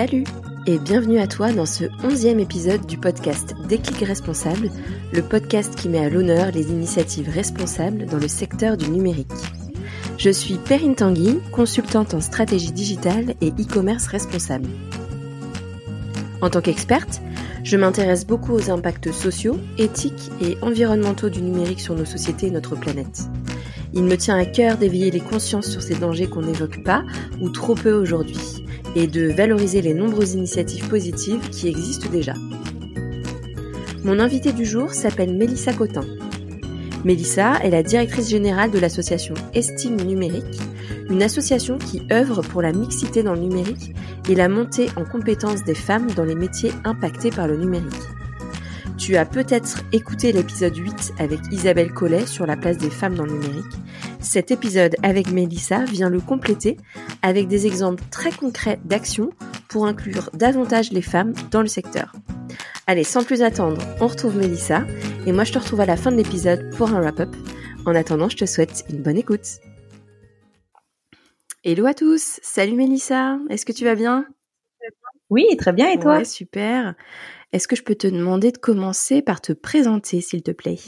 Salut et bienvenue à toi dans ce onzième épisode du podcast Déclic Responsable, le podcast qui met à l'honneur les initiatives responsables dans le secteur du numérique. Je suis Perrine Tanguy, consultante en stratégie digitale et e-commerce responsable. En tant qu'experte, je m'intéresse beaucoup aux impacts sociaux, éthiques et environnementaux du numérique sur nos sociétés et notre planète. Il me tient à cœur d'éveiller les consciences sur ces dangers qu'on n'évoque pas ou trop peu aujourd'hui et de valoriser les nombreuses initiatives positives qui existent déjà. Mon invité du jour s'appelle Mélissa Cotin. Mélissa est la directrice générale de l'association Estime Numérique, une association qui œuvre pour la mixité dans le numérique et la montée en compétences des femmes dans les métiers impactés par le numérique. Tu as peut-être écouté l'épisode 8 avec Isabelle Collet sur la place des femmes dans le numérique. Cet épisode avec Mélissa vient le compléter avec des exemples très concrets d'actions pour inclure davantage les femmes dans le secteur. Allez, sans plus attendre, on retrouve Mélissa et moi je te retrouve à la fin de l'épisode pour un wrap-up. En attendant, je te souhaite une bonne écoute. Hello à tous, salut Mélissa, est-ce que tu vas bien? Oui, très bien et toi? Ouais, Super. Est-ce que je peux te demander de commencer par te présenter, s'il te plaît?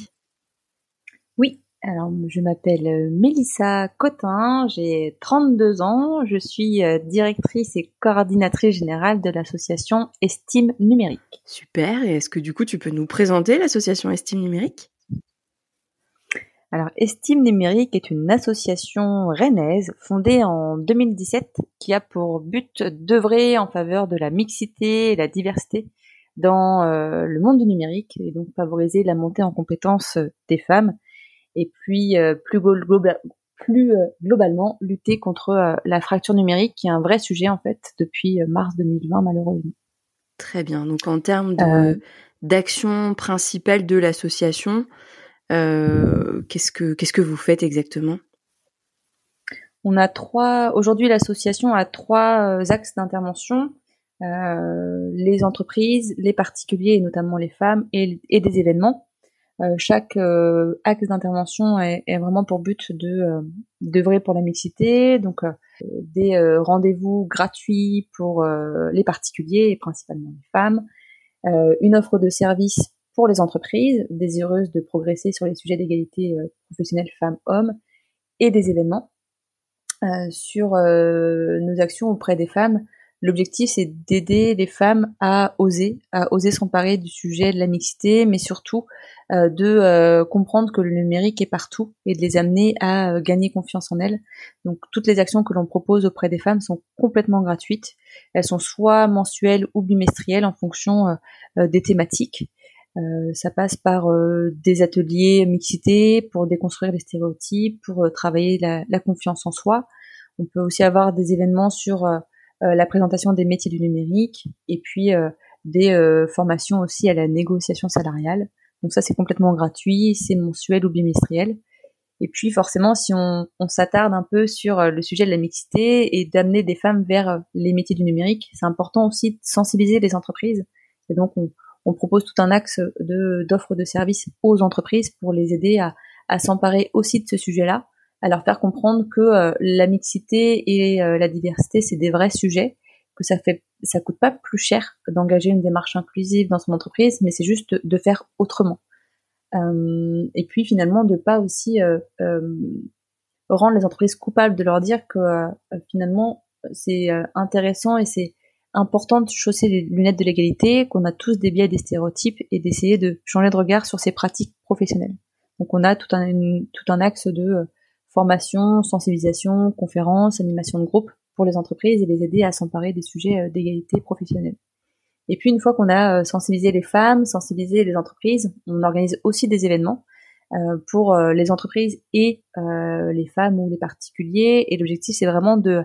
Oui, alors je m'appelle euh, Mélissa Cotin, j'ai 32 ans, je suis euh, directrice et coordinatrice générale de l'association Estime Numérique. Super, et est-ce que du coup tu peux nous présenter l'association Estime Numérique? Alors, Estime Numérique est une association rennaise fondée en 2017 qui a pour but d'œuvrer en faveur de la mixité et la diversité dans euh, le monde du numérique et donc favoriser la montée en compétences des femmes et puis euh, plus, plus globalement lutter contre la fracture numérique qui est un vrai sujet en fait depuis mars 2020 malheureusement. Très bien. Donc en termes d'action principale de l'association, qu'est-ce que qu'est-ce que vous faites exactement? On a trois. Aujourd'hui, l'association a trois axes d'intervention. Euh, les entreprises, les particuliers et notamment les femmes et, des événements. Euh, chaque euh, axe d'intervention est, vraiment pour but de d'œuvrer pour la mixité, donc des rendez-vous gratuits pour les particuliers et principalement les femmes, une offre de services pour les entreprises désireuses de progresser sur les sujets d'égalité professionnelle femmes-hommes et des événements. sur nos actions auprès des femmes, L'objectif, c'est d'aider les femmes à oser, à oser s'emparer du sujet de la mixité, mais surtout euh, de euh, comprendre que le numérique est partout et de les amener à euh, gagner confiance en elles. Donc toutes les actions que l'on propose auprès des femmes sont complètement gratuites. Elles sont soit mensuelles ou bimestrielles en fonction des thématiques. ça passe par des ateliers mixité pour déconstruire les stéréotypes, pour travailler la, la, confiance en soi. On peut aussi avoir des événements sur euh, la présentation des métiers du numérique et puis euh, des euh, formations aussi à la négociation salariale. Donc ça c'est complètement gratuit, c'est mensuel ou bimestriel. Et puis forcément, si on, s'attarde un peu sur le sujet de la mixité et d'amener des femmes vers les métiers du numérique, c'est important aussi de sensibiliser les entreprises. Et donc on, propose tout un axe de d'offres de services aux entreprises pour les aider à, à s'emparer aussi de ce sujet-là à leur faire comprendre que euh, la mixité et euh, la diversité c'est des vrais sujets, que ça fait ça coûte pas plus cher d'engager une démarche inclusive dans son entreprise, mais c'est juste de, faire autrement. Euh, et puis finalement de pas aussi rendre les entreprises coupables de leur dire que finalement c'est intéressant et c'est important de chausser les lunettes de l'égalité, qu'on a tous des biais, des stéréotypes et d'essayer de changer de regard sur ces pratiques professionnelles. Donc on a tout un, tout un axe de formation, sensibilisation, conférences, animation de groupe pour les entreprises et les aider à s'emparer des sujets euh, d'égalité professionnelle. Et puis une fois qu'on a euh, sensibilisé les femmes, sensibilisé les entreprises, on organise aussi des événements euh, pour les entreprises et les femmes ou les particuliers. Et l'objectif c'est vraiment de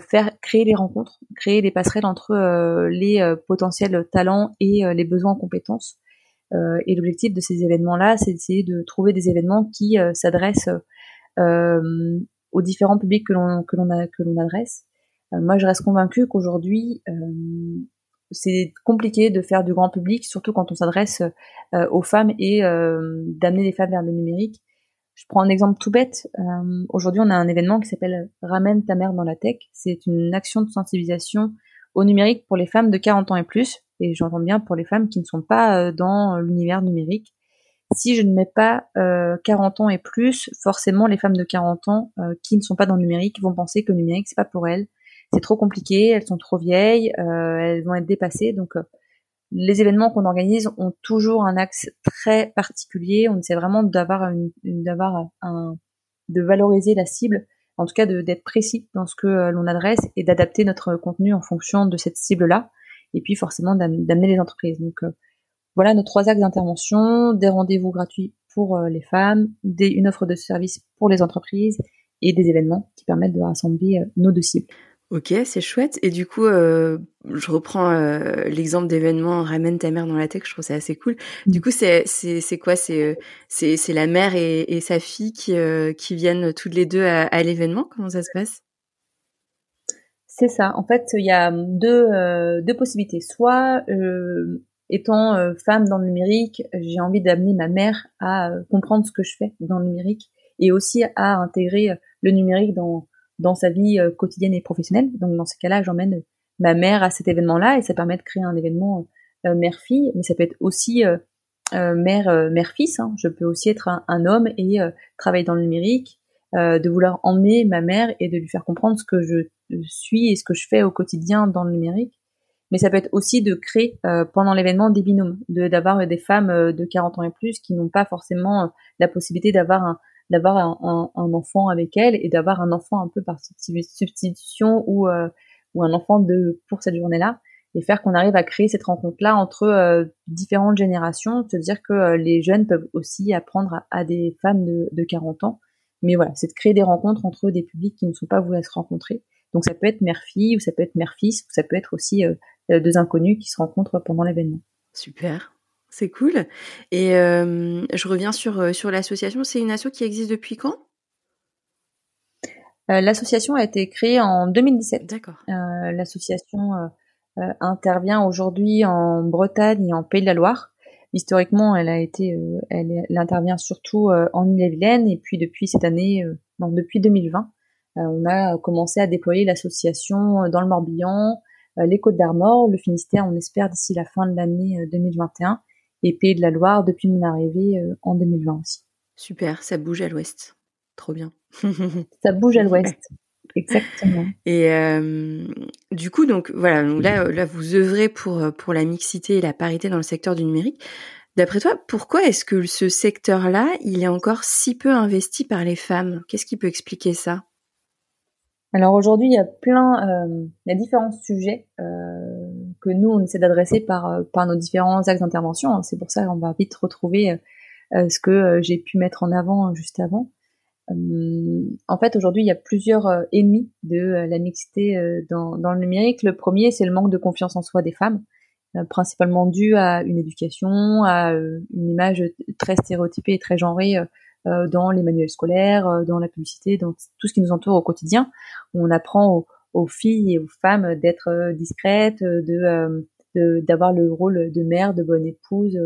faire créer les rencontres, créer les passerelles entre les potentiels talents et les besoins en compétences. et l'objectif de ces événements-là, c'est d'essayer de trouver des événements qui s'adressent aux différents publics que l'on que l'on que l'on adresse. Euh, moi, je reste convaincue qu'aujourd'hui euh, c'est compliqué de faire du grand public, surtout quand on s'adresse aux femmes et d'amener les femmes vers le numérique. Je prends un exemple tout bête. Aujourd'hui, on a un événement qui s'appelle Ramène ta mère dans la tech. C'est une action de sensibilisation au numérique pour les femmes de 40 ans et plus, et j'entends bien pour les femmes qui ne sont pas dans l'univers numérique. Si je ne mets pas 40 ans et plus, forcément les femmes de 40 ans qui ne sont pas dans le numérique vont penser que le numérique c'est pas pour elles, c'est trop compliqué, elles sont trop vieilles, elles vont être dépassées, donc les événements qu'on organise ont toujours un axe très particulier. On essaie vraiment d'avoir d'avoir un, de valoriser la cible, en tout cas d'être précis dans ce que euh, l'on adresse et d'adapter notre contenu en fonction de cette cible-là. Et puis forcément d'amener les entreprises. Donc euh, voilà nos trois axes d'intervention des rendez-vous gratuits pour euh, les femmes, des, une offre de service pour les entreprises et des événements qui permettent de rassembler nos deux cibles. Ok, c'est chouette. Et du coup, euh, je reprends euh, l'exemple d'événement Ramène ta mère dans la tech. Je trouve ça assez cool. Du coup, c'est quoi? C'est euh, c'est c'est la mère et, et sa fille qui euh, qui viennent toutes les deux à, à l'événement? Comment ça se passe? C'est ça. En fait, il y a deux deux possibilités. Soit étant femme dans le numérique, j'ai envie d'amener ma mère à comprendre ce que je fais dans le numérique et aussi à intégrer le numérique dans dans sa vie euh, quotidienne et professionnelle. Donc dans ce cas-là, j'emmène ma mère à cet événement-là et ça permet de créer un événement euh, mère-fille, mais ça peut être aussi euh, mère mère-fils. Hein. Je peux aussi être un, homme et travailler dans le numérique, de vouloir emmener ma mère et de lui faire comprendre ce que je suis et ce que je fais au quotidien dans le numérique. Mais ça peut être aussi de créer pendant l'événement des binômes, de d'avoir des femmes de 40 ans et plus qui n'ont pas forcément la possibilité d'avoir un, d'avoir un, un, enfant avec elle et d'avoir un enfant un peu par substitution ou euh, ou un enfant de pour cette journée-là et faire qu'on arrive à créer cette rencontre-là entre euh, différentes générations, se dire que euh, les jeunes peuvent aussi apprendre à, des femmes de, de 40 ans. Mais voilà, c'est de créer des rencontres entre des publics qui ne sont pas voués à se rencontrer. Donc ça peut être mère-fille, ou ça peut être mère-fils, ou ça peut être aussi deux inconnus qui se rencontrent pendant l'événement. Super. C'est cool. Et euh, je reviens sur, euh, sur l'association. C'est une asso qui existe depuis quand? Euh, L'association a été créée en 2017. D'accord. l'association intervient aujourd'hui en Bretagne et en Pays de la Loire. Historiquement, elle a été, elle, elle, intervient surtout en Ille-et-Vilaine et puis depuis cette année, depuis 2020, on a commencé à déployer l'association dans le Morbihan, les Côtes d'Armor, le Finistère, on espère d'ici la fin de l'année 2021 et Pays de la Loire depuis mon arrivée euh, en 2020 aussi. Super, ça bouge à l'ouest. Trop bien. ça bouge à l'ouest. Exactement. Et euh, du coup, donc voilà, là, là, vous œuvrez pour pour la mixité et la parité dans le secteur du numérique. D'après toi, pourquoi est-ce que ce secteur-là, il est encore si peu investi par les femmes? Qu'est-ce qui peut expliquer ça? Alors aujourd'hui, il y a plein, euh, il y a différents sujets euh, que nous on essaie d'adresser par euh, par nos différents axes d'intervention. C'est pour ça qu'on va vite retrouver euh, ce que j'ai pu mettre en avant juste avant. en fait, aujourd'hui, il y a plusieurs ennemis de la mixité dans, dans le numérique. Le premier, c'est le manque de confiance en soi des femmes, principalement dû à une éducation, à une image très stéréotypée et très genrée dans les manuels scolaires, euh, dans la publicité, dans tout ce qui nous entoure au quotidien. On apprend aux, filles et aux femmes d'être euh, discrètes, de d'avoir le rôle de mère, de bonne épouse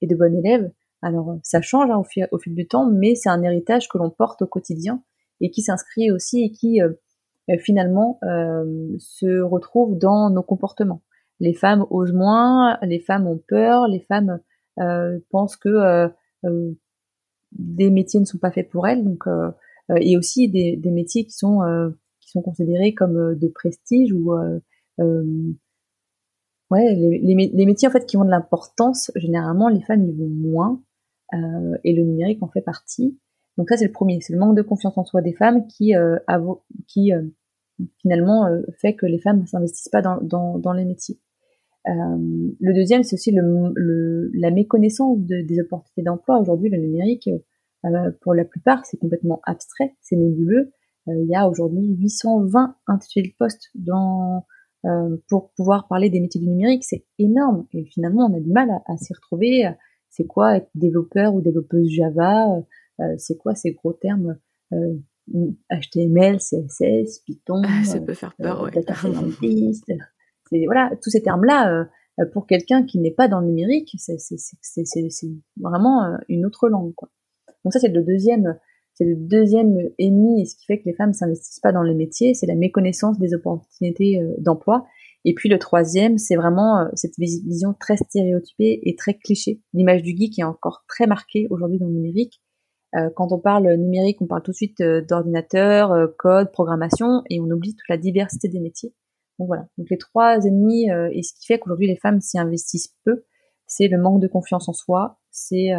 et de bonne élève. Alors ça change hein, au, fil, du temps, mais c'est un héritage que l'on porte au quotidien et qui s'inscrit aussi et qui finalement se retrouve dans nos comportements. Les femmes osent moins, les femmes ont peur, les femmes pensent que des métiers ne sont pas faits pour elles, donc euh, euh, et aussi des, métiers qui sont euh, qui sont considérés comme de prestige ou ouais les, les, métiers en fait qui ont de l'importance généralement les femmes y vont moins et le numérique en fait partie. Donc ça c'est le premier, c'est le manque de confiance en soi des femmes qui qui finalement fait que les femmes s'investissent pas dans, dans les métiers. Euh, le deuxième, c'est aussi le, la méconnaissance des opportunités d'emploi. Aujourd'hui, le numérique, euh, pour la plupart, c'est complètement abstrait, c'est nébuleux. Euh, il y a aujourd'hui 820 intitulés de poste dans, pour pouvoir parler des métiers du numérique. C'est énorme. Et finalement, on a du mal à, s'y retrouver. C'est quoi être développeur ou développeuse Java? C'est quoi ces gros termes HTML, CSS, Python, ça peut faire peur, ouais. data scientist, voilà, tous ces termes-là, euh, pour quelqu'un qui n'est pas dans le numérique, c'est vraiment euh, une autre langue. Quoi. Donc ça, c'est le deuxième, c'est le deuxième ennemi et ce qui fait que les femmes s'investissent pas dans les métiers, c'est la méconnaissance des opportunités euh, d'emploi. Et puis le troisième, c'est vraiment cette vision très stéréotypée et très cliché. L'image du geek est encore très marquée aujourd'hui dans le numérique. quand on parle numérique, on parle tout de suite d'ordinateur, code, programmation, et on oublie toute la diversité des métiers. Donc voilà. Donc les trois ennemis et ce qui fait qu'aujourd'hui les femmes s'y investissent peu, c'est le manque de confiance en soi, c'est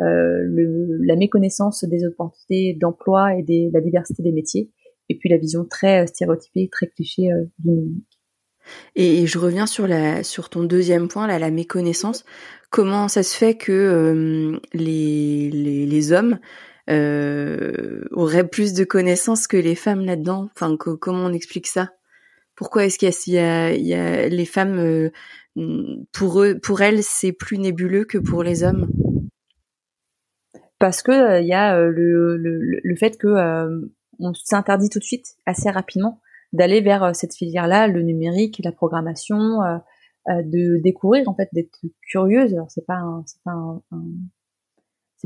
euh, le, la méconnaissance des opportunités d'emploi et de la diversité des métiers, et puis la vision très euh, stéréotypée, très cliché euh, du numérique. Et, je reviens sur la sur ton deuxième point là, la méconnaissance. Comment ça se fait que les, hommes euh, auraient plus de connaissances que les femmes là-dedans? Enfin, comment on explique ça? Pourquoi est-ce qu'il y, a, il les femmes pour eux, pour elles, c'est plus nébuleux que pour les hommes? Parce que il euh, y a euh, le, le, fait que euh, on s'interdit tout de suite assez rapidement d'aller vers cette filière-là, le numérique, la programmation, de découvrir en fait, d'être curieuse. Alors c'est pas c'est pas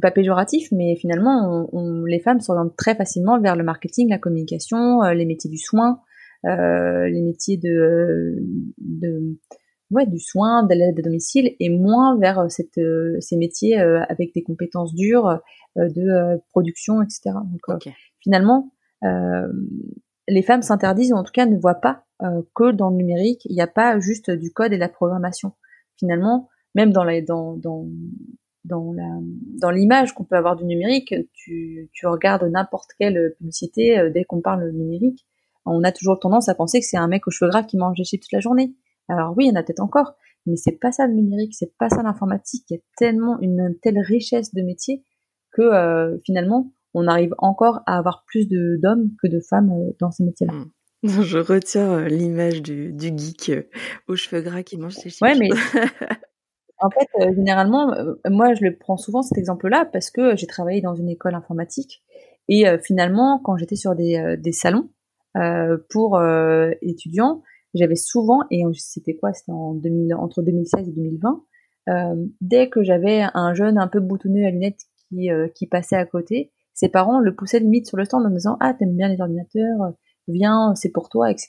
pas péjoratif, mais finalement, les femmes s'orientent très facilement vers le marketing, la communication, les métiers du soin, euh, les métiers de, de ouais, du soin, de l'aide à domicile, et moins vers euh, cette, euh, ces métiers euh, avec des compétences dures de production, etc. Donc finalement, les femmes s'interdisent, ou en tout cas ne voient pas que dans le numérique, il n'y a pas juste du code et de la programmation. Finalement, même dans la, dans, dans, dans la, dans l'image qu'on peut avoir du numérique, tu, tu regardes n'importe quelle publicité dès qu'on parle numérique, on a toujours tendance à penser que c'est un mec aux cheveux gras qui mange des chips toute la journée. Alors oui, il y en a peut-être encore, mais c'est pas ça le numérique, c'est pas ça l'informatique. Il y a tellement une telle richesse de métiers que euh, finalement, on arrive encore à avoir plus d'hommes que de femmes euh, dans ces métiers-là. Mmh. Je retiens euh, l'image du, du, geek aux cheveux gras qui mange ses chips. Ouais, mais en fait, généralement, moi, je le prends souvent cet exemple-là parce que j'ai travaillé dans une école informatique et finalement, quand j'étais sur des, des salons pour étudiants, j'avais souvent, et c'était quoi C'était en 2000, entre 2016 et 2020, euh, dès que j'avais un jeune un peu boutonné à lunettes qui, euh, qui passait à côté, ses parents le poussaient limite sur le stand en disant ah t'aimes bien les ordinateurs, viens c'est pour toi etc.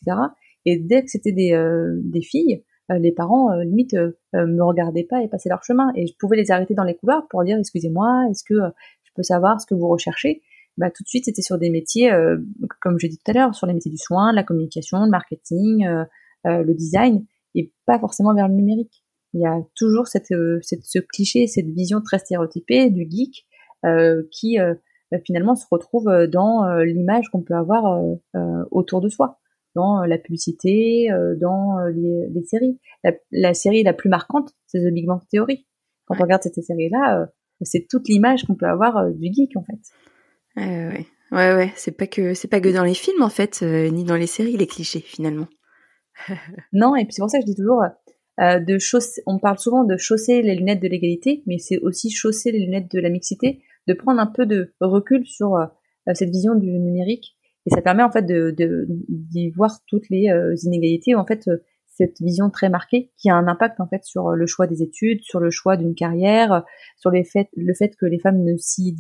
Et dès que c'était des, euh, des filles, euh, les parents limite me regardaient pas et passaient leur chemin. Et je pouvais les arrêter dans les couloirs pour dire excusez-moi est-ce que je peux savoir ce que vous recherchez? Bah, tout de suite c'était sur des métiers, euh, comme je dit tout à l'heure, sur les métiers du soin, la communication, le marketing, euh, euh, le design, et pas forcément vers le numérique. Il y a toujours cette, cette ce cliché, cette vision très stéréotypée du geek qui bah, finalement se retrouve dans l'image qu'on peut avoir autour de soi, dans la publicité, dans les, les séries. La, la, série la plus marquante, c'est The Big Bang Theory. Quand on regarde cette série-là, c'est toute l'image qu'on peut avoir du geek en fait. Ouais, ouais, ouais. C'est pas que c'est pas que dans les films en fait, euh, ni dans les séries les clichés finalement. non, et puis c'est pour ça que je dis toujours euh, de chausser. On parle souvent de chausser les lunettes de l'égalité, mais c'est aussi chausser les lunettes de la mixité, de prendre un peu de recul sur euh, cette vision du numérique, et ça permet en fait de d'y voir toutes les inégalités. En fait, cette vision très marquée qui a un impact en fait sur le choix des études, sur le choix d'une carrière, sur les faits, le fait que les femmes ne s'y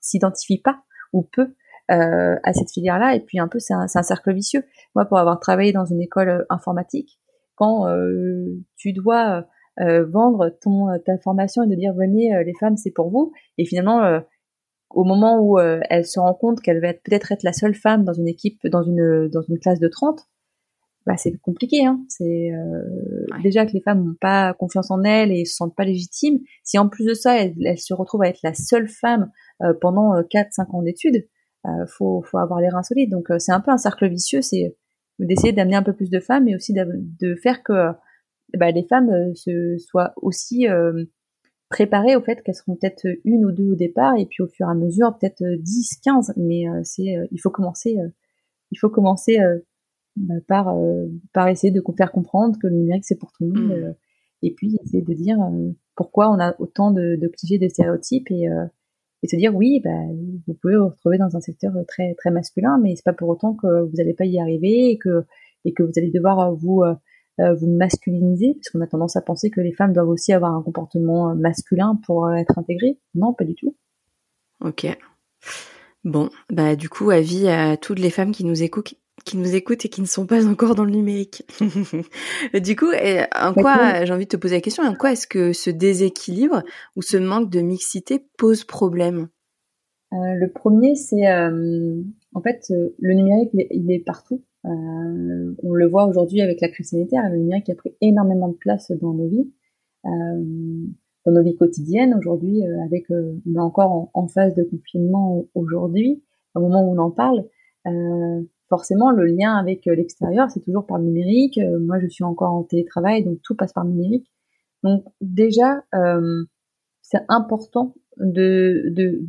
s'identifie pas ou peu euh, à cette filière-là. Et puis un peu, c'est un, cercle vicieux. Moi, pour avoir travaillé dans une école euh, informatique, quand euh, tu dois vendre ton ta formation et de dire venez, les femmes, c'est pour vous, et finalement au moment où elle se rend compte qu'elle va peut-être être la seule femme dans une équipe, dans une dans une classe de 30, bah c'est compliqué. Hein. C'est euh, déjà que les femmes n'ont pas confiance en elles et se sentent pas légitimes. Si en plus de ça, elles, se retrouvent à être la seule femme euh, pendant 4-5 euh, ans d'études, euh, faut, faut avoir les reins solides. Donc c'est un peu un cercle vicieux. C'est d'essayer d'amener un peu plus de femmes, mais aussi de faire que bah, les femmes se soient aussi préparées au fait qu'elles seront peut-être une ou deux au départ, et puis au fur et à mesure peut-être 10, 15. Mais c'est il faut commencer. il faut commencer bah, par, euh, par essayer de faire comprendre que le numérique c'est pour tout le monde. Mmh. Euh, et puis essayer de dire euh, pourquoi on a autant de, de clichés, de stéréotypes et, et se dire oui, bah, vous pouvez vous retrouver dans un secteur très très masculin, mais c'est pas pour autant que vous n'allez pas y arriver et que et que vous allez devoir vous vous masculiniser, parce qu'on a tendance à penser que les femmes doivent aussi avoir un comportement masculin pour être intégrées. Non, pas du tout. Ok. Bon, bah du coup, avis à toutes les femmes qui nous écoutent qui nous écoutent et qui ne sont pas encore dans le numérique. du coup, en quoi, j'ai envie de te poser la question, en quoi est-ce que ce déséquilibre ou ce manque de mixité pose problème? Euh, Le premier, c'est euh, en fait le numérique, il est, partout. Euh, on le voit aujourd'hui avec la crise sanitaire, le numérique a pris énormément de place dans nos vies, dans nos vies quotidiennes. Aujourd'hui, avec on est encore en, en, phase de confinement aujourd'hui, au moment où on en parle. Forcément, le lien avec euh, l'extérieur, c'est toujours par le numérique. Euh, moi, je suis encore en télétravail, donc tout passe par le numérique. Donc déjà, euh, c'est important de, de,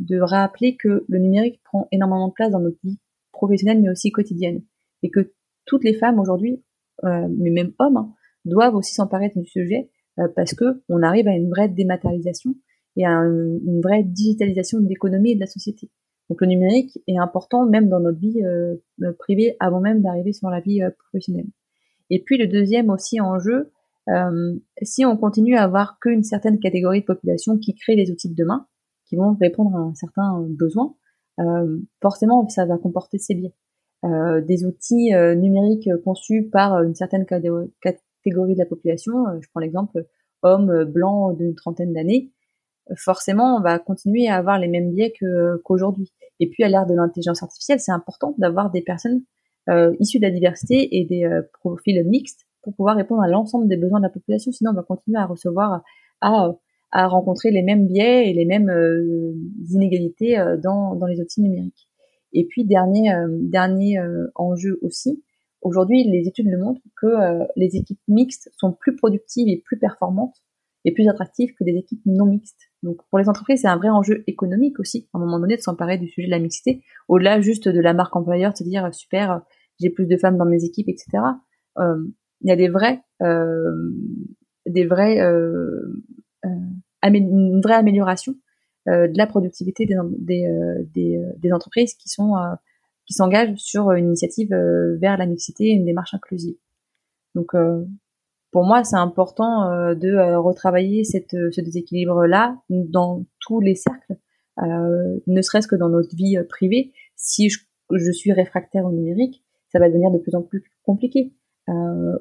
de, rappeler que le numérique prend énormément de place dans notre vie professionnelle, mais aussi quotidienne. Et que toutes les femmes aujourd'hui, mais même hommes, hein, doivent aussi s'emparer du sujet parce que on arrive à une vraie dématérialisation et à une vraie digitalisation de l'économie et de la société. Donc le numérique est important même dans notre vie euh, privée avant même d'arriver sur la vie euh, professionnelle. Et puis le deuxième aussi enjeu, euh, si on continue à avoir qu'une certaine catégorie de population qui crée les outils de demain, qui vont répondre à un certain besoin, forcément ça va comporter ces biais. des outils numériques conçus par une certaine catégorie de la population, je prends l'exemple homme blanc d'une trentaine d'années, forcément, on va continuer à avoir les mêmes biais qu'aujourd'hui. et puis, à l'ère de l'intelligence artificielle, c'est important d'avoir des personnes euh, issues de la diversité et des euh, profils mixtes pour pouvoir répondre à l'ensemble des besoins de la population. Sinon, on va continuer à recevoir, à, rencontrer les mêmes biais et les mêmes euh, inégalités dans, dans les outils numériques. Et puis, dernier, dernier enjeu aussi, aujourd'hui, les études le montrent que les équipes mixtes sont plus productives et plus performantes et plus attractives que des équipes non mixtes. Donc pour les entreprises, c'est un vrai enjeu économique aussi, à un moment donné, de s'emparer du sujet de la mixité, au-delà juste de la marque employeur, de se dire super, j'ai plus de femmes dans mes équipes, etc. Euh, il y a des vrais, euh, des vrais, euh, euh une vraie amélioration euh, de la productivité des, des, des, des entreprises qui sont qui s'engagent sur une initiative vers la mixité, une démarche inclusive. Donc pour moi, c'est important euh, de euh, retravailler euh, ce déséquilibre-là dans tous les cercles, ne serait-ce que dans notre vie privée. Si je, je, suis réfractaire au numérique, ça va devenir de plus en plus compliqué.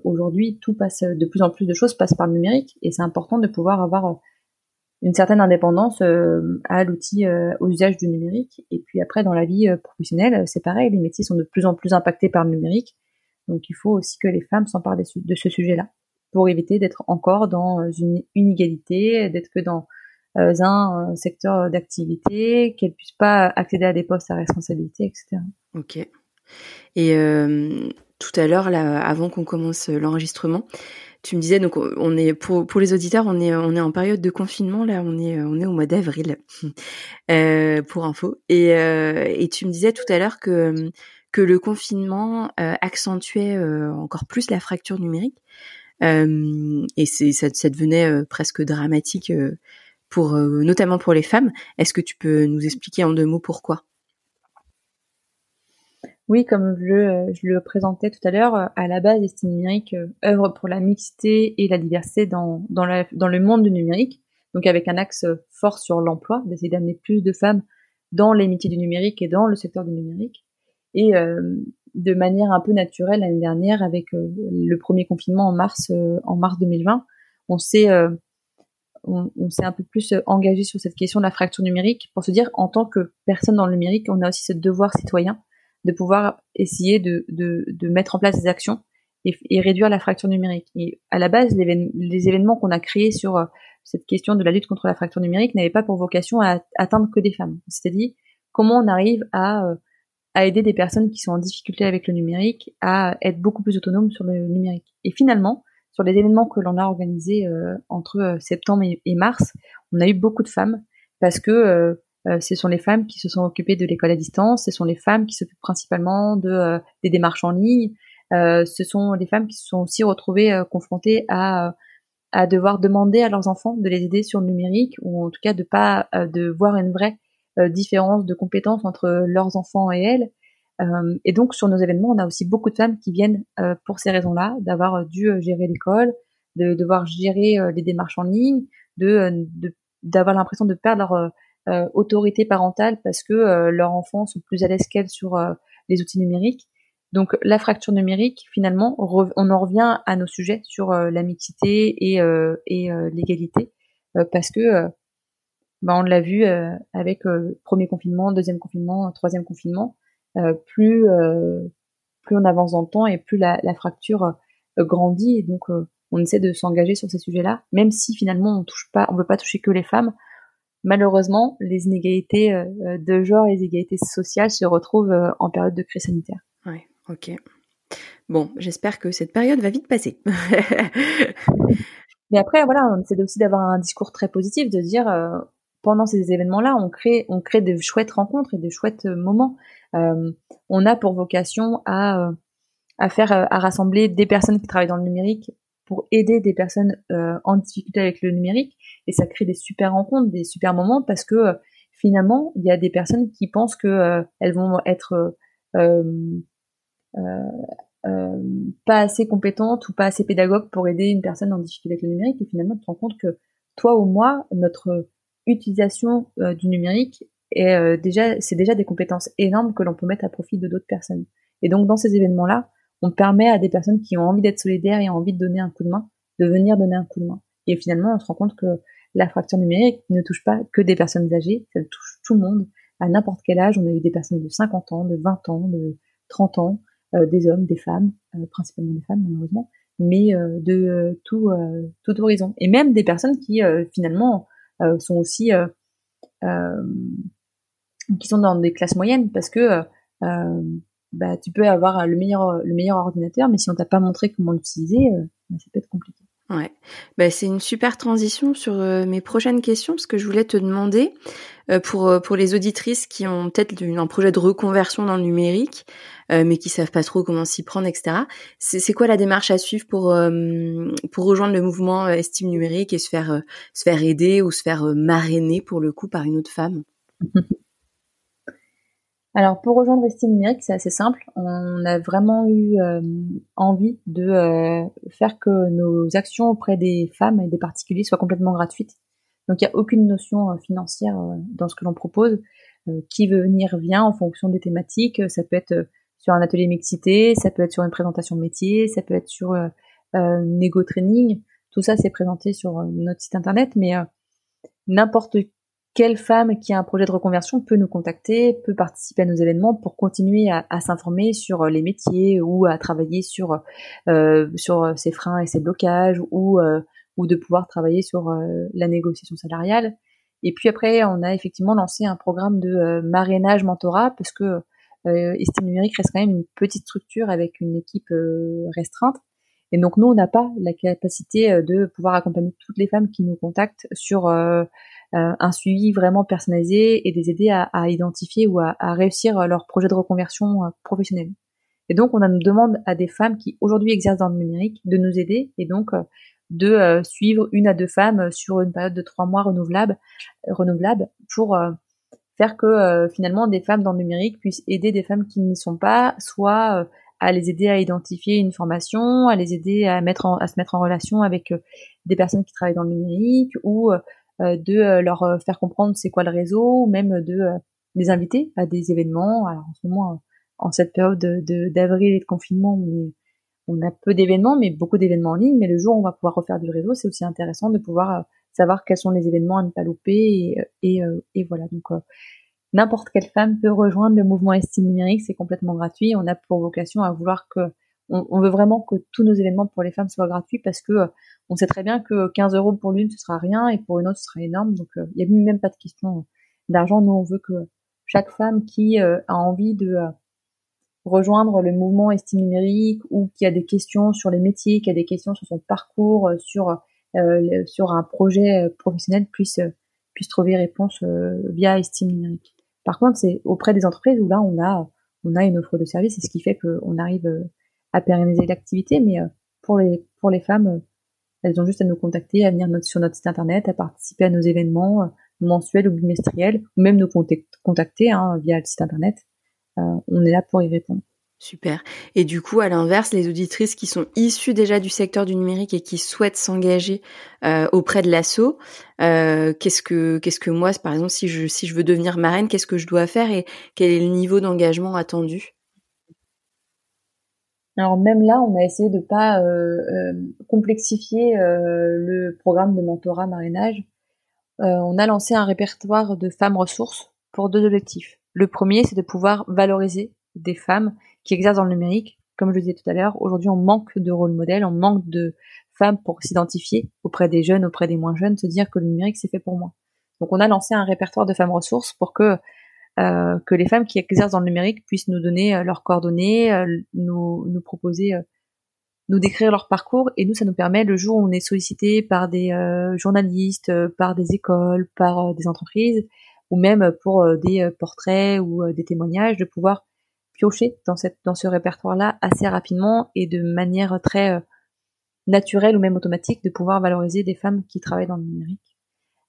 Aujourd'hui, tout passe, de plus en plus de choses passent par le numérique, et c'est important de pouvoir avoir une certaine indépendance à l'outil, au usage du numérique. Et puis après, dans la vie professionnelle, c'est pareil, les métiers sont de plus en plus impactés par le numérique. Donc il faut aussi que les femmes s'emparent de ce sujet-là pour éviter d'être encore dans euh, une inégalité, d'être que dans euh, un secteur d'activité, qu'elles puissent pas accéder à des postes à responsabilité, etc. Ok. Et euh, tout à l'heure, avant qu'on commence l'enregistrement, tu me disais donc on est pour les auditeurs, on est on est en période de confinement là, on est on est au mois d'avril euh, pour info. Et et tu me disais tout à l'heure que que le confinement accentuait encore plus la fracture numérique. Euh, et ça, ça, devenait euh, presque dramatique euh, pour notamment pour les femmes. Est-ce que tu peux nous expliquer en deux mots pourquoi? Oui, comme je, le présentais tout à l'heure, à la base, Estime Numérique œuvre pour la mixité et la diversité dans, dans, la, dans, le monde du numérique, donc avec un axe fort sur l'emploi, d'essayer d'amener plus de femmes dans les métiers du numérique et dans le secteur du numérique. De manière un peu naturelle l'année dernière avec euh, le premier confinement en mars euh, en mars 2020 on s'est euh, on, s'est un peu plus engagé sur cette question de la fracture numérique pour se dire en tant que personne dans le numérique on a aussi ce devoir citoyen de pouvoir essayer de, de, de mettre en place des actions et, et, réduire la fracture numérique. Et à la base, les événements qu'on a créés sur cette question de la lutte contre la fracture numérique n'avaient pas pour vocation à atteindre que des femmes. C'est-à-dire comment on arrive à à aider des personnes qui sont en difficulté avec le numérique à être beaucoup plus autonomes sur le numérique. Et finalement, sur les événements que l'on a organisés euh, entre euh, septembre et, mars, on a eu beaucoup de femmes parce que euh, ce sont les femmes qui se sont occupées de l'école à distance, ce sont les femmes qui s'occupent principalement de des démarches en ligne, ce sont les femmes qui se sont aussi retrouvées confrontées à à devoir demander à leurs enfants de les aider sur le numérique ou en tout cas de pas de voir une vraie euh, différence de compétences entre leurs enfants et elles. Euh, et donc sur nos événements, on a aussi beaucoup de femmes qui viennent euh, pour ces raisons-là, d'avoir dû gérer l'école, de devoir gérer les démarches en ligne, de d'avoir l'impression de perdre leur autorité parentale parce que leurs enfants sont plus à l'aise qu'elles sur les outils numériques. Donc la fracture numérique, finalement, on en revient à nos sujets sur la mixité et, et l'égalité, parce que bah, on l'a vu avec premier confinement, deuxième confinement, troisième confinement, plus plus on avance dans le temps et plus la, la fracture grandit. Et donc on essaie de s'engager sur ces sujets-là, même si finalement on touche pas, on veut pas toucher que les femmes. Malheureusement, les inégalités euh, de genre et les inégalités sociales se retrouvent euh, en période de crise sanitaire. Ouais, ok. Bon, j'espère que cette période va vite passer. Mais après, voilà, on essaie aussi d'avoir un discours très positif, de dire euh, pendant ces événements-là, on crée, on crée des chouettes rencontres et des chouettes moments. on a pour vocation à à faire à rassembler des personnes qui travaillent dans le numérique pour aider des personnes euh, en difficulté avec le numérique et ça crée des super rencontres, des super moments parce que euh, finalement il y a des personnes qui pensent que euh, elles vont être pas assez compétentes ou pas assez pédagogues pour aider une personne en difficulté avec le numérique et finalement tu te rends compte que toi ou moi notre utilisation du numérique est déjà c'est déjà des compétences énormes que l'on peut mettre à profit de d'autres personnes et donc dans ces événements là on permet à des personnes qui ont envie d'être solidaires et envie de donner un coup de main, de venir donner un coup de main. Et finalement, on se rend compte que la fracture numérique ne touche pas que des personnes âgées, ça touche tout le monde, à n'importe quel âge. On a eu des personnes de 50 ans, de 20 ans, de 30 ans, euh, des hommes, des femmes, euh, principalement des femmes malheureusement, mais euh, de tout, tout horizon. Et même des personnes qui finalement sont aussi qui sont dans des classes moyennes parce que bah, tu peux avoir le meilleur, le meilleur ordinateur, mais si on t'a pas montré comment l'utiliser, euh, bah, ça peut être compliqué. Ouais, bah, c'est une super transition sur euh, mes prochaines questions parce que je voulais te demander euh, pour pour les auditrices qui ont peut-être un projet de reconversion dans le numérique, mais qui savent pas trop comment s'y prendre, etc. C'est quoi la démarche à suivre pour pour rejoindre le mouvement estime numérique et se faire se faire aider ou se faire marrainer pour le coup par une autre femme? Alors pour rejoindre Estime Numérique, c'est assez simple. On a vraiment eu euh, envie de euh, faire que nos actions auprès des femmes et des particuliers soient complètement gratuites. Donc il n'y a aucune notion euh, financière dans ce que l'on propose. qui veut venir vient en fonction des thématiques. Ça peut être sur un atelier mixité, ça peut être sur une présentation métier, ça peut être sur un négo training. Tout ça c'est présenté sur notre site internet, mais n'importe quelle femme qui a un projet de reconversion peut nous contacter, peut participer à nos événements pour continuer à, s'informer sur euh, les métiers ou à travailler sur euh, sur ses freins et ses blocages ou euh, ou de pouvoir travailler sur la négociation salariale. Et puis après, on a effectivement lancé un programme de marrainage mentorat parce que Estime numérique reste quand même une petite structure avec une équipe restreinte. Et donc nous, on n'a pas la capacité de pouvoir accompagner toutes les femmes qui nous contactent sur euh, un suivi vraiment personnalisé et les aider à, identifier ou à, réussir leur projet de reconversion euh, professionnelle. Et donc, on demande à des femmes qui aujourd'hui exercent dans le numérique de nous aider et donc euh, de suivre une à deux femmes sur une période de trois mois renouvelable, renouvelable pour faire que finalement des femmes dans le numérique puissent aider des femmes qui n'y sont pas, soit à les aider à identifier une formation, à les aider à mettre à se mettre en relation avec des personnes qui travaillent dans le numérique ou euh, de euh, leur euh, faire comprendre c'est quoi le réseau, ou même de les inviter à des événements. Alors en ce moment, en cette période de d'avril et de confinement, on, on a peu d'événements, mais beaucoup d'événements en ligne. Mais le jour où on va pouvoir refaire du réseau, c'est aussi intéressant de pouvoir savoir quels sont les événements à ne pas louper. Et, et, et voilà, donc n'importe quelle femme peut rejoindre le mouvement Estime numérique, c'est complètement gratuit. On a pour vocation à vouloir que, on, veut vraiment que tous nos événements pour les femmes soient gratuits parce que on sait très bien que 15 euros pour l'une, ce sera rien, et pour une autre, ce sera énorme. Donc, euh, il n'y a même pas de question d'argent. Nous, on veut que chaque femme qui euh, a envie de euh, rejoindre le mouvement estime numérique ou qui a des questions sur les métiers, qui a des questions sur son parcours, sur sur un projet professionnel puisse puisse trouver réponse via estime numérique. Par contre, c'est auprès des entreprises où là on a on a une offre de service, c'est ce qui fait qu'on arrive à pérenniser l'activité. Mais pour les pour les femmes, elles ont juste à nous contacter, à venir sur notre site internet, à participer à nos événements euh, mensuels ou bimestriels, ou même nous contacter hein, via le site internet. Euh, on est là pour y répondre. Super. Et du coup, à l'inverse, les auditrices qui sont issues déjà du secteur du numérique et qui souhaitent s'engager euh, auprès de l'assaut, qu'est-ce que qu'est-ce que moi, par exemple, si je si je veux devenir marraine, qu'est-ce que je dois faire et quel est le niveau d'engagement attendu? Alors même là, on a essayé de pas complexifier le programme de mentorat marrainage. on a lancé un répertoire de femmes ressources pour deux objectifs. Le premier, c'est de pouvoir valoriser des femmes qui exercent dans le numérique. Comme je le disais tout à l'heure, aujourd'hui, on manque de rôle modèle, on manque de femmes pour s'identifier auprès des jeunes, auprès des moins jeunes, se dire que le numérique, c'est fait pour moi. Donc, on a lancé un répertoire de femmes ressources pour que euh, que les femmes qui exercent dans le numérique puissent nous donner euh, leurs coordonnées, euh, nous, nous proposer, nous décrire leur parcours, et nous, ça nous permet, le jour où on est sollicité par des journalistes, par des écoles, par des entreprises, ou même pour des portraits ou des témoignages, de pouvoir piocher dans cette dans ce répertoire-là assez rapidement et de manière très naturelle ou même automatique de pouvoir valoriser des femmes qui travaillent dans le numérique.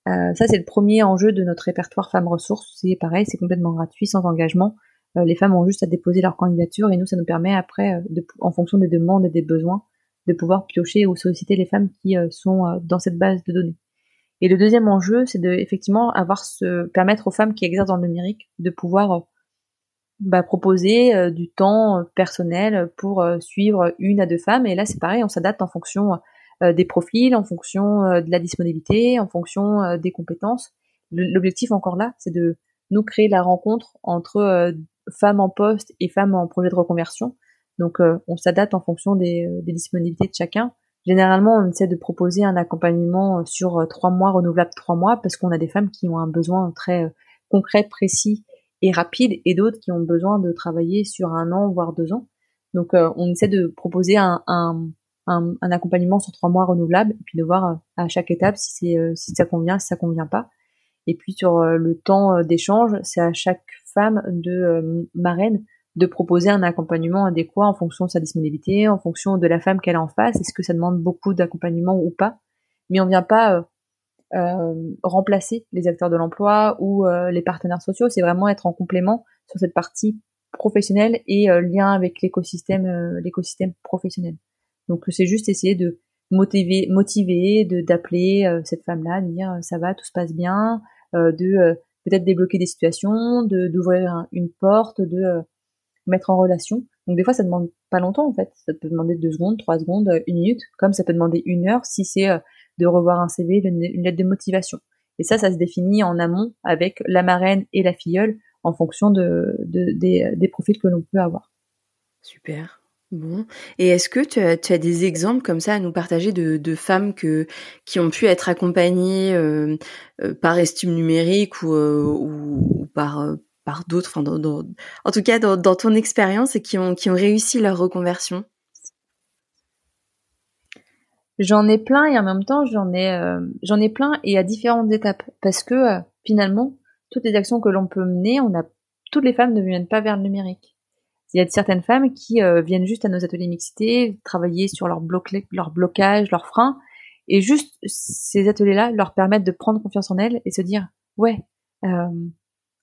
Euh, ça, c'est le premier enjeu de notre répertoire femmes ressources. C'est pareil, c'est complètement gratuit, sans engagement. Euh, les femmes ont juste à déposer leur candidature et nous, ça nous permet après, euh, en fonction des demandes et des besoins, de pouvoir piocher ou solliciter les femmes qui sont dans cette base de données. Et le deuxième enjeu, c'est de effectivement avoir ce permettre aux femmes qui exercent dans le numérique de pouvoir bah, proposer du temps personnel pour suivre une à deux femmes. Et là, c'est pareil, on s'adapte en fonction des profils, en fonction euh, de la disponibilité, en fonction euh, des compétences. L'objectif encore là, c'est de nous créer la rencontre entre femmes en poste et femmes en projet de reconversion. Donc on s'adapte en fonction des, disponibilités de chacun. Généralement, on essaie de proposer un accompagnement sur trois mois, renouvelable trois mois, parce qu'on a des femmes qui ont un besoin très concret, précis et rapide, et d'autres qui ont besoin de travailler sur un an, voire deux ans. Donc on essaie de proposer un, un, accompagnement sur trois mois renouvelable, et puis de voir euh, à chaque étape si c'est euh, si ça convient, si ça convient pas. Et puis sur euh, le temps d'échange, c'est à chaque femme de marraine de proposer un accompagnement adéquat en fonction de sa disponibilité, en fonction de la femme qu'elle a en face. Est-ce que ça demande beaucoup d'accompagnement ou pas? Mais on vient pas remplacer les acteurs de l'emploi ou les partenaires sociaux. C'est vraiment être en complément sur cette partie professionnelle et lien avec l'écosystème l'écosystème professionnel. Donc c'est juste essayer de motiver, motiver, de d'appeler euh, cette femme-là, de dire euh, ça va, tout se passe bien, euh, de peut-être débloquer des situations, de d'ouvrir une porte, de mettre en relation. Donc des fois ça demande pas longtemps en fait, ça peut demander deux secondes, trois secondes, une minute, comme ça peut demander une heure si c'est de revoir un CV, une lettre de motivation. Et ça, ça se définit en amont avec la marraine et la filleule en fonction de, de des, des profils que l'on peut avoir. Super. Bon. Et est-ce que tu as, tu as, des exemples comme ça à nous partager de, de femmes que, qui ont pu être accompagnées euh, euh, par estime numérique ou, euh, ou, par, par d'autres, enfin, dans, en tout cas dans, dans ton expérience et qui ont, qui ont réussi leur reconversion? J'en ai plein et en même temps j'en ai, j'en ai plein et à différentes étapes. Parce que finalement toutes les actions que l'on peut mener, on a toutes les femmes ne viennent pas vers le numérique il y a certaines femmes qui euh, viennent juste à nos ateliers mixité, travailler sur leur, leur blocage, leurs freins, et juste ces ateliers-là leur permettent de prendre confiance en elles et se dire ouais, euh,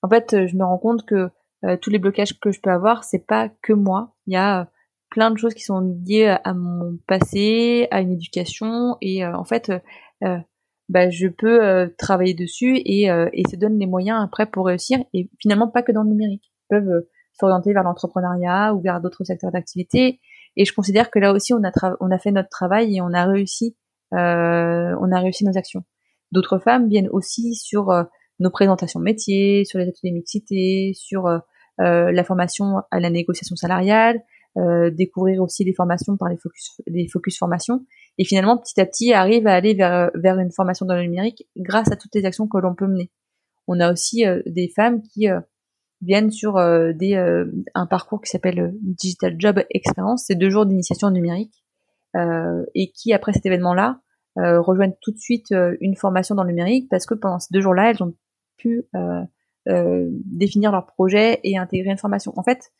en fait, je me rends compte que euh, tous les blocages que je peux avoir, c'est pas que moi. Il y a plein de choses qui sont liées à mon passé, à une éducation, et en fait, bah, je peux travailler dessus et, et se donne les moyens après pour réussir, et finalement pas que dans le numérique. Ils peuvent s'orienter vers l'entrepreneuriat ou vers d'autres secteurs d'activité. Et je considère que là aussi, on a, on a fait notre travail et on a réussi, euh, on a réussi nos actions. D'autres femmes viennent aussi sur euh, nos présentations métiers, sur les ateliers mixité, sur euh, la formation à la négociation salariale, découvrir aussi des formations par les focus, les focus formations. Et finalement, petit à petit, arrive à aller vers, vers une formation dans le numérique grâce à toutes les actions que l'on peut mener. On a aussi des femmes qui viennent sur euh, des, euh, un parcours qui s'appelle euh, Digital Job Experience. C'est deux jours d'initiation numérique et qui, après cet événement-là, rejoignent tout de suite une formation dans le numérique parce que pendant ces deux jours-là, elles ont pu définir leur projet et intégrer une formation. En fait,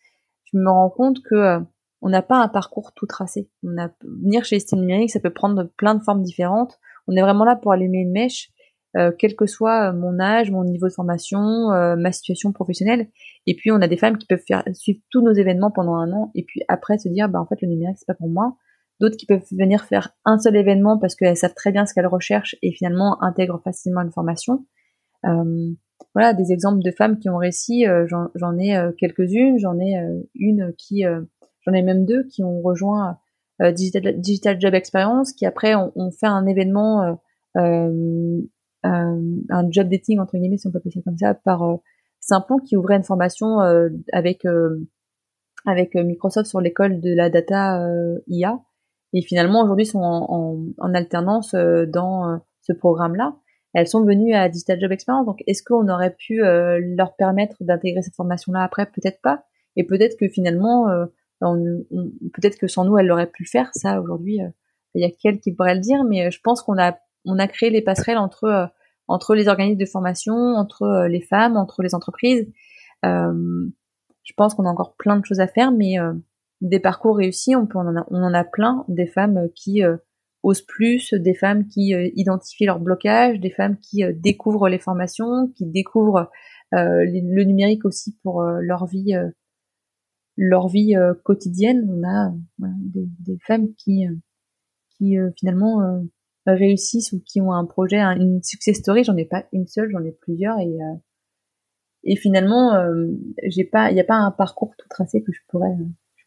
je me rends compte que on n'a pas un parcours tout tracé. On a venir chez Estime Numérique, ça peut prendre plein de formes différentes. On est vraiment là pour allumer une mèche euh, quel que soit euh, mon âge, mon niveau de formation, euh, ma situation professionnelle. Et puis on a des femmes qui peuvent faire suivre tous nos événements pendant un an et puis après se dire bah en fait le numérique c'est pas pour moi. D'autres qui peuvent venir faire un seul événement parce qu'elles savent très bien ce qu'elles recherchent et finalement intègrent facilement une formation. voilà des exemples de femmes qui ont réussi. j'en ai quelques-unes. J'en ai une qui J'en ai même deux qui ont rejoint Digital, Digital Job Experience, qui après ont, fait un événement, un job dating entre guillemets, si on peut appeler ça comme ça, par Simplon qui ouvrait une formation avec avec Microsoft sur l'école de la data IA et finalement aujourd'hui sont en, en, alternance euh, dans euh, ce programme-là. Elles sont venues à Digital Job Experience, donc est-ce qu'on aurait pu euh, leur permettre d'intégrer cette formation-là après? Peut-être pas, et peut-être que finalement, peut-être que sans nous, elles l'auraient pu faire. Ça aujourd'hui, il y a quelqu'un qui pourrait le dire, mais je pense qu'on a on a créé les passerelles entre entre les organismes de formation, entre les femmes, entre les entreprises. je pense qu'on a encore plein de choses à faire, mais des parcours réussis, on, peut, on, en, a, plein, des femmes qui euh, osent plus, des femmes qui euh, identifient leurs blocages, des femmes qui euh, découvrent les formations, qui découvrent le numérique aussi pour leur vie, leur vie quotidienne. On a des, femmes qui, qui finalement réussissent ou qui ont un projet, une success story. J'en ai pas une seule, j'en ai plusieurs et et finalement, j'ai pas, il n'y a pas un parcours tout tracé que je pourrais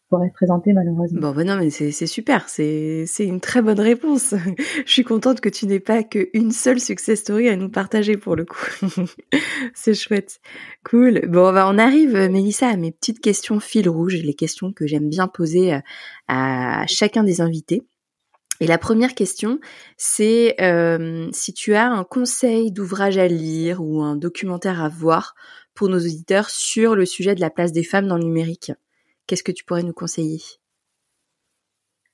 pourrais présenter malheureusement. Bon, bah non, mais c'est super, c'est une très bonne réponse. Je suis contente que tu n'aies pas qu'une seule success story à nous partager pour le coup. c'est chouette. Cool. Bon, bah on arrive, Mélissa, à mes petites questions fil rouge, les questions que j'aime bien poser euh, à chacun des invités. Et la première question, c'est euh, si tu as un conseil d'ouvrage à lire ou un documentaire à voir pour nos auditeurs sur le sujet de la place des femmes dans le numérique. Qu'est-ce que tu pourrais nous conseiller?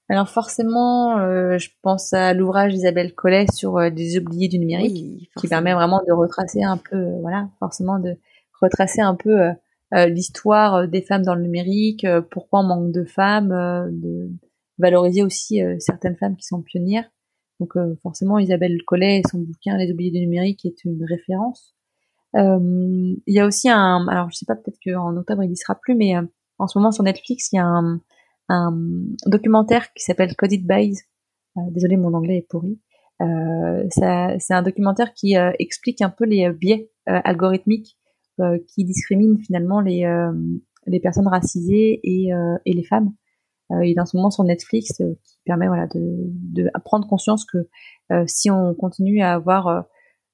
Alors forcément, euh, je pense à l'ouvrage d'Isabelle Collet sur euh, des oubliés du numérique, qui permet vraiment de retracer un peu, euh, voilà, forcément de retracer un peu l'histoire des femmes dans le numérique, pourquoi on manque de femmes, de valoriser aussi certaines femmes qui sont pionnières. Donc forcément, Isabelle Collet et son bouquin Les oubliés du numérique est une référence. Il y a aussi un, alors je sais pas, peut-être qu'en octobre il y sera plus, mais en ce moment sur Netflix, il y a un, documentaire qui s'appelle Coded Buys. Euh, désolé, mon anglais est pourri. Euh, c'est un documentaire qui euh, explique un peu les biais algorithmiques qui discriminent finalement les, personnes racisées et les femmes. Il est en ce moment sur Netflix qui permet voilà de, de prendre conscience que si on continue à avoir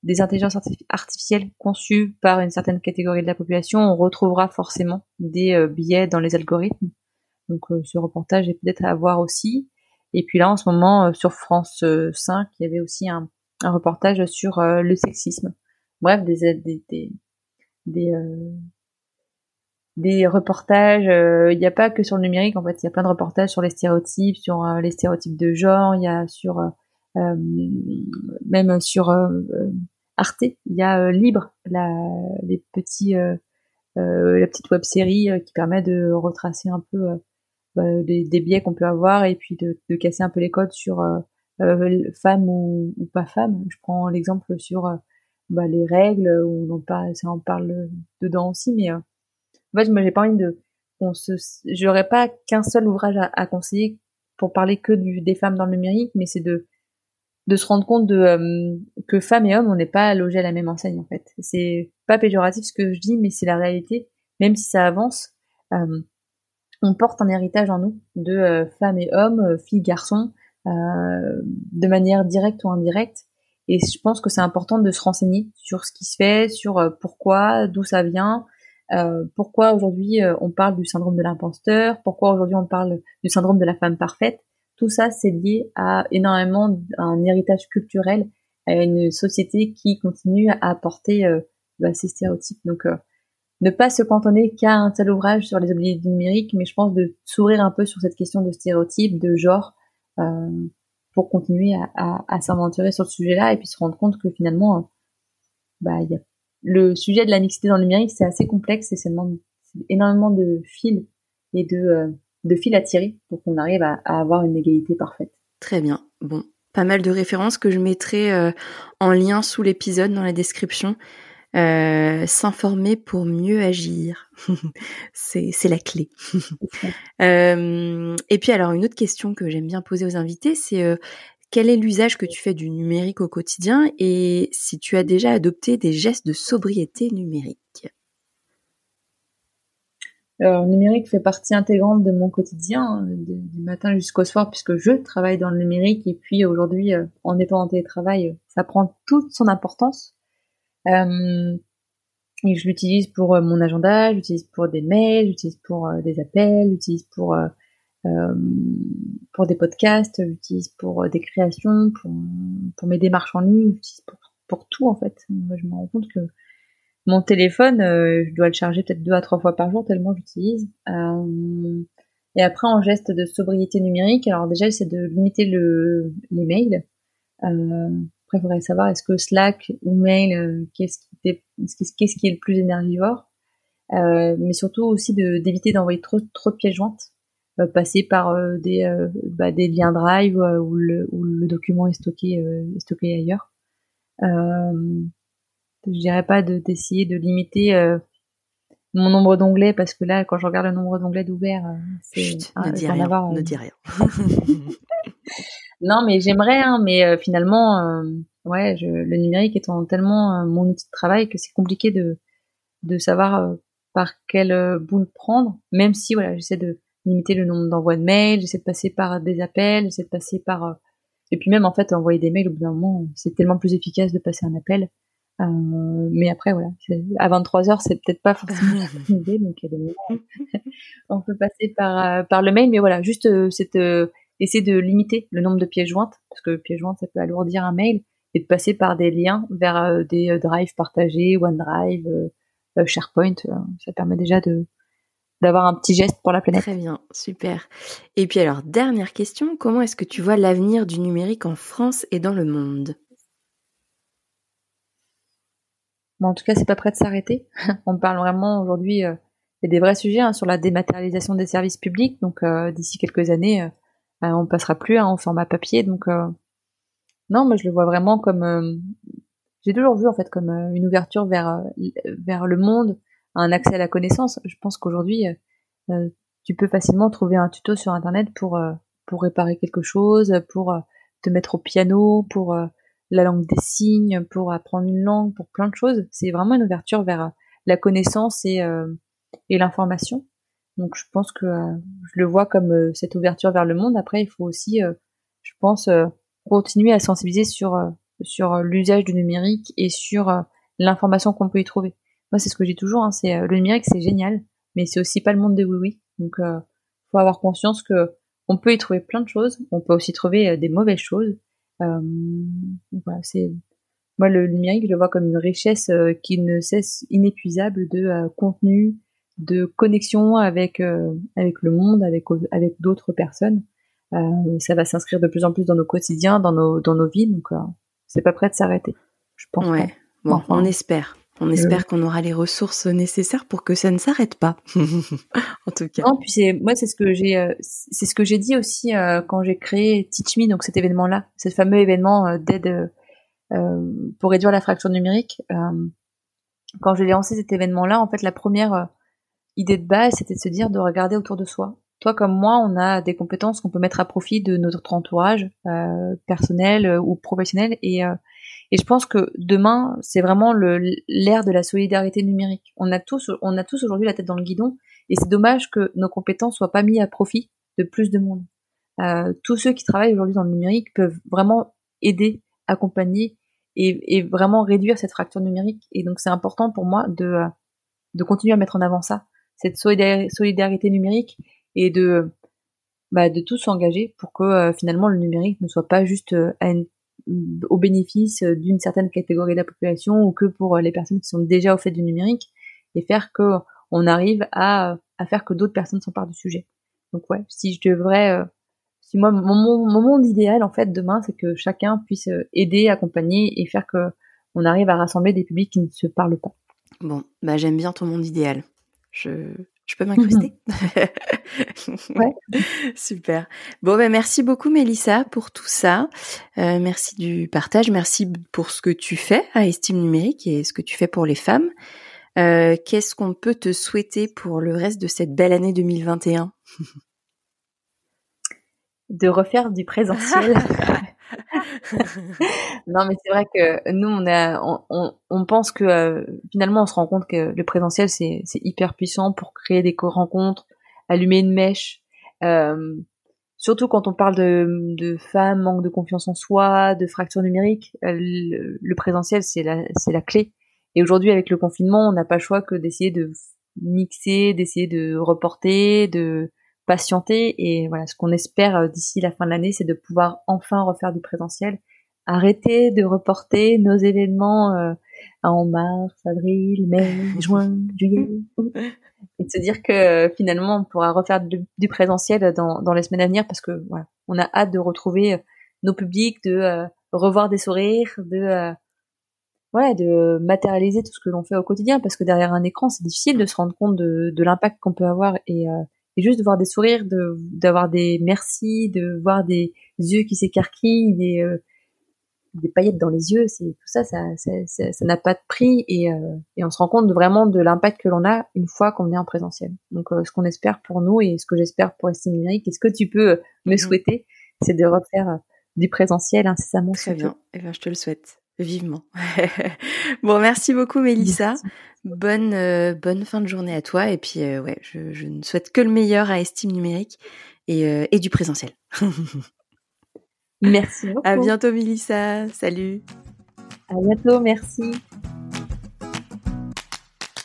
des intelligences artificielles conçues par une certaine catégorie de la population, on retrouvera forcément des euh, biais dans les algorithmes. Donc euh, ce reportage est peut-être à voir aussi. Et puis là, en ce moment, euh, sur France 5, il y avait aussi un, reportage sur le sexisme. Bref, des des des des, des reportages. Il n'y a pas que sur le numérique. En fait, il y a plein de reportages sur les stéréotypes, sur les stéréotypes de genre. Il y a sur euh, même sur euh, euh, Arte, il y a Libre, la, les petits, la petite web série qui permet de retracer un peu bah, des, des, biais qu'on peut avoir et puis de, de, casser un peu les codes sur euh, femme ou, ou, pas femme. Je prends l'exemple sur bah, les règles, où on en parle, ça en parle dedans aussi, mais en fait, moi j'ai pas envie de, on se, j'aurais pas qu'un seul ouvrage à, à, conseiller pour parler que du, des femmes dans le numérique, mais c'est de de se rendre compte de euh, que femmes et hommes on n'est pas logés à la même enseigne en fait. C'est pas péjoratif ce que je dis, mais c'est la réalité. Même si ça avance, euh, on porte un héritage en nous de euh, femmes et hommes, filles, garçons, de manière directe ou indirecte. Et je pense que c'est important de se renseigner sur ce qui se fait, sur pourquoi, d'où ça vient, pourquoi aujourd'hui on parle du syndrome de l'imposteur, pourquoi aujourd'hui on parle du syndrome de la femme parfaite? Tout ça, c'est lié à énormément un héritage culturel, à une société qui continue à apporter euh, bah, ces stéréotypes. Donc, euh, ne pas se cantonner qu'à un seul ouvrage sur les oubliés du numérique, mais je pense de s'ouvrir un peu sur cette question de stéréotypes, de genre, euh, pour continuer à, à, à s'aventurer sur ce sujet-là et puis se rendre compte que finalement, bah, y a le sujet de la mixité dans le numérique, c'est assez complexe et ça demande énormément de fils et de de fil à tirer pour qu'on arrive à, avoir une égalité parfaite. Très bien. Bon, pas mal de références que je mettrai euh, en lien sous l'épisode dans la description. Euh, s'informer pour mieux agir, c'est la clé. Euh, et puis alors une autre question que j'aime bien poser aux invités, c'est quel est l'usage que tu fais du numérique au quotidien et si tu as déjà adopté des gestes de sobriété numérique? Le numérique fait partie intégrante de mon quotidien, hein, du matin jusqu'au soir, puisque je travaille dans le numérique. Et puis aujourd'hui, en étant en télétravail, ça prend toute son importance. Euh, et je l'utilise pour euh, mon agenda, j'utilise pour des mails, j'utilise pour euh, des appels, j'utilise pour euh, pour des podcasts, j'utilise pour des créations, pour mes démarches en ligne, j'utilise pour tout en fait. Moi, je me rends compte que mon téléphone, je dois le charger peut-être deux à trois fois par jour tellement j'utilise. et après, en geste de sobriété numérique, alors déjà, c'est de limiter le les mails. Après, il faudrait savoir est-ce que Slack ou mail, euh, qu'est-ce qui, est le plus énergivore, euh, mais surtout aussi d'éviter d'envoyer trop, trop de pièces jointes, euh, passer par des, bah, des liens Drive où le, où le document est stocké, est stocké ailleurs. je dirais pas de, d'essayer de limiter mon nombre d'onglets parce que là, quand je regarde le nombre d'onglets d'ouvert, c'est ne dis rien, ne dis rien. Non, mais j'aimerais, hein, mais euh, finalement, euh, ouais, je, le numérique étant tellement euh, mon outil de travail que c'est compliqué de, de savoir par quelle boule prendre, même si voilà, j'essaie de limiter le nombre d'envois de mails, j'essaie de passer par des appels, j'essaie de passer par et puis même en fait envoyer des mails au bout d'un moment, c'est tellement plus efficace de passer un appel. mais après voilà, à 23 heures, c'est peut-être pas forcément une idée, donc on peut passer par par le mail, mais voilà, juste cette essayer de limiter le nombre de pièces jointes, parce que pièces jointes, ça peut alourdir un mail, et de passer par des liens vers euh, des euh, drives partagés, OneDrive, euh, SharePoint. ça permet déjà de d'avoir un petit geste pour la planète. Très bien, super. Et puis alors, dernière question, comment est-ce que tu vois l'avenir du numérique en France et dans le monde? En tout cas, c'est pas prêt de s'arrêter. On parle vraiment aujourd'hui, il y a des vrais sujets hein, sur la dématérialisation des services publics. Donc d'ici quelques années, euh, on passera plus hein, en format papier. Donc euh, non, moi je le vois vraiment comme euh, j'ai toujours vu en fait comme une ouverture vers vers le monde, un accès à la connaissance. Je pense qu'aujourd'hui tu peux facilement trouver un tuto sur internet pour pour réparer quelque chose, pour te mettre au piano, pour la langue des signes, pour apprendre une langue, pour plein de choses. C'est vraiment une ouverture vers la connaissance et, et l'information. Donc je pense que euh, je le vois comme euh, cette ouverture vers le monde. Après, il faut aussi, euh, je pense, continuer à sensibiliser sur sur l'usage du numérique et sur l'information qu'on peut y trouver. Moi, c'est ce que dis toujours. Hein, c'est le numérique, c'est génial, mais c'est aussi pas le monde des oui oui. Donc, euh, faut avoir conscience que on peut y trouver plein de choses. On peut aussi trouver des mauvaises choses. Euh, voilà, c'est moi le numérique, je le vois comme une richesse qui ne cesse inépuisable de contenu, de connexion avec euh, avec le monde, avec avec d'autres personnes. Euh, ça va s'inscrire de plus en plus dans nos quotidiens, dans nos dans nos vies. Donc euh, c'est pas prêt de s'arrêter. Je pense. Ouais. Bon, on espère. On espère qu'on aura les ressources nécessaires pour que ça ne s'arrête pas. en tout cas. Non, puis c'est moi c'est ce que j'ai c'est ce que j'ai dit aussi quand j'ai créé Teach Me donc cet événement là, ce fameux événement d'aide pour réduire la fracture numérique. quand j'ai lancé cet événement là, en fait la première idée de base, c'était de se dire de regarder autour de soi. Toi comme moi, on a des compétences qu'on peut mettre à profit de notre entourage euh, personnel euh, ou professionnel, et, euh, et je pense que demain, c'est vraiment l'ère de la solidarité numérique. On a tous, on a tous aujourd'hui la tête dans le guidon, et c'est dommage que nos compétences soient pas mises à profit de plus de monde. Euh, tous ceux qui travaillent aujourd'hui dans le numérique peuvent vraiment aider, accompagner et, et vraiment réduire cette fracture numérique. Et donc c'est important pour moi de de continuer à mettre en avant ça cette solidarité numérique et de bah, de tous s'engager pour que euh, finalement le numérique ne soit pas juste euh, au bénéfice d'une certaine catégorie de la population ou que pour euh, les personnes qui sont déjà au fait du numérique et faire que on arrive à, à faire que d'autres personnes s'emparent du sujet. Donc ouais, si je devrais si moi mon, mon, monde idéal en fait demain c'est que chacun puisse aider, accompagner et faire que on arrive à rassembler des publics qui ne se parlent pas. Bon, bah j'aime bien ton monde idéal. Je, je peux m'incruster? Ouais. Super. Bon, ben merci beaucoup, Mélissa, pour tout ça. Euh, merci du partage. Merci pour ce que tu fais à Estime Numérique et ce que tu fais pour les femmes. Euh, Qu'est-ce qu'on peut te souhaiter pour le reste de cette belle année 2021 De refaire du présentiel. non, mais c'est vrai que nous, on, a, on, on, pense que euh, finalement, on se rend compte que le présentiel, c'est hyper puissant pour créer des rencontres, allumer une mèche. Euh, surtout quand on parle de, de femmes, manque de confiance en soi, de fracture numérique, euh, le, présentiel, c'est la, la clé. Et aujourd'hui, avec le confinement, on n'a pas le choix que d'essayer de mixer, d'essayer de reporter, de patienter. Et voilà, ce qu'on espère euh, d'ici la fin de l'année, c'est de pouvoir enfin refaire du présentiel, arrêter de reporter nos événements euh, en mars, avril, mai, juin, juillet, et de se dire que euh, finalement on pourra refaire du, présentiel dans, dans, les semaines à venir parce que voilà, on a hâte de retrouver nos publics, de revoir des sourires, de ouais, de matérialiser tout ce que l'on fait au quotidien parce que derrière un écran c'est difficile de se rendre compte de, de l'impact qu'on peut avoir et et juste de voir des sourires, de d'avoir des merci, de voir des yeux qui s'écarquillent, des euh, des paillettes dans les yeux, c'est tout ça, ça ça n'a pas de prix et, euh, et on se rend compte vraiment de l'impact que l'on a une fois qu'on est en présentiel. Donc euh, ce qu'on espère pour nous et ce que j'espère pour Estime Numérique, et ce que tu peux me mhm. souhaiter, c'est de refaire du présentiel incessamment. Très bien, et eh ben je te le souhaite vivement. bon, merci beaucoup Mélissa. Bonne euh, bonne fin de journée à toi et puis euh, ouais, je, je, ne souhaite que le meilleur à Estime numérique et, euh, et du présentiel. merci beaucoup. À bientôt Mélissa. Salut. À bientôt, merci.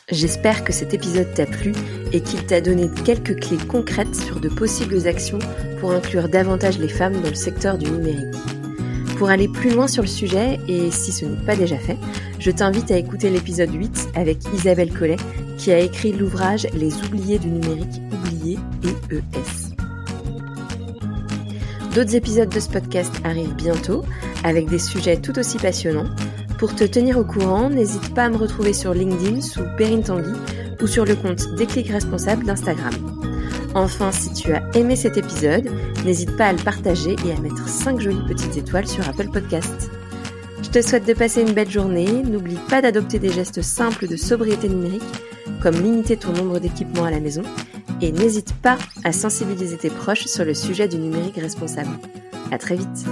J'espère que cet épisode t'a plu et qu'il t'a donné quelques clés concrètes sur de possibles actions pour inclure davantage les femmes dans le secteur du numérique. Pour aller plus loin sur le sujet, et si ce n'est pas déjà fait, je t'invite à écouter l'épisode 8 avec Isabelle Collet, qui a écrit l'ouvrage Les oubliés du numérique, oubliés et ES. D'autres épisodes de ce podcast arrivent bientôt, avec des sujets tout aussi passionnants. Pour te tenir au courant, n'hésite pas à me retrouver sur LinkedIn sous Perrine Tanguy ou sur le compte Déclic Responsable d'Instagram. Enfin, si tu as aimé cet épisode, n'hésite pas à le partager et à mettre 5 jolies petites étoiles sur Apple Podcast. Je te souhaite de passer une belle journée, n'oublie pas d'adopter des gestes simples de sobriété numérique, comme limiter ton nombre d'équipements à la maison, et n'hésite pas à sensibiliser tes proches sur le sujet du numérique responsable. À très vite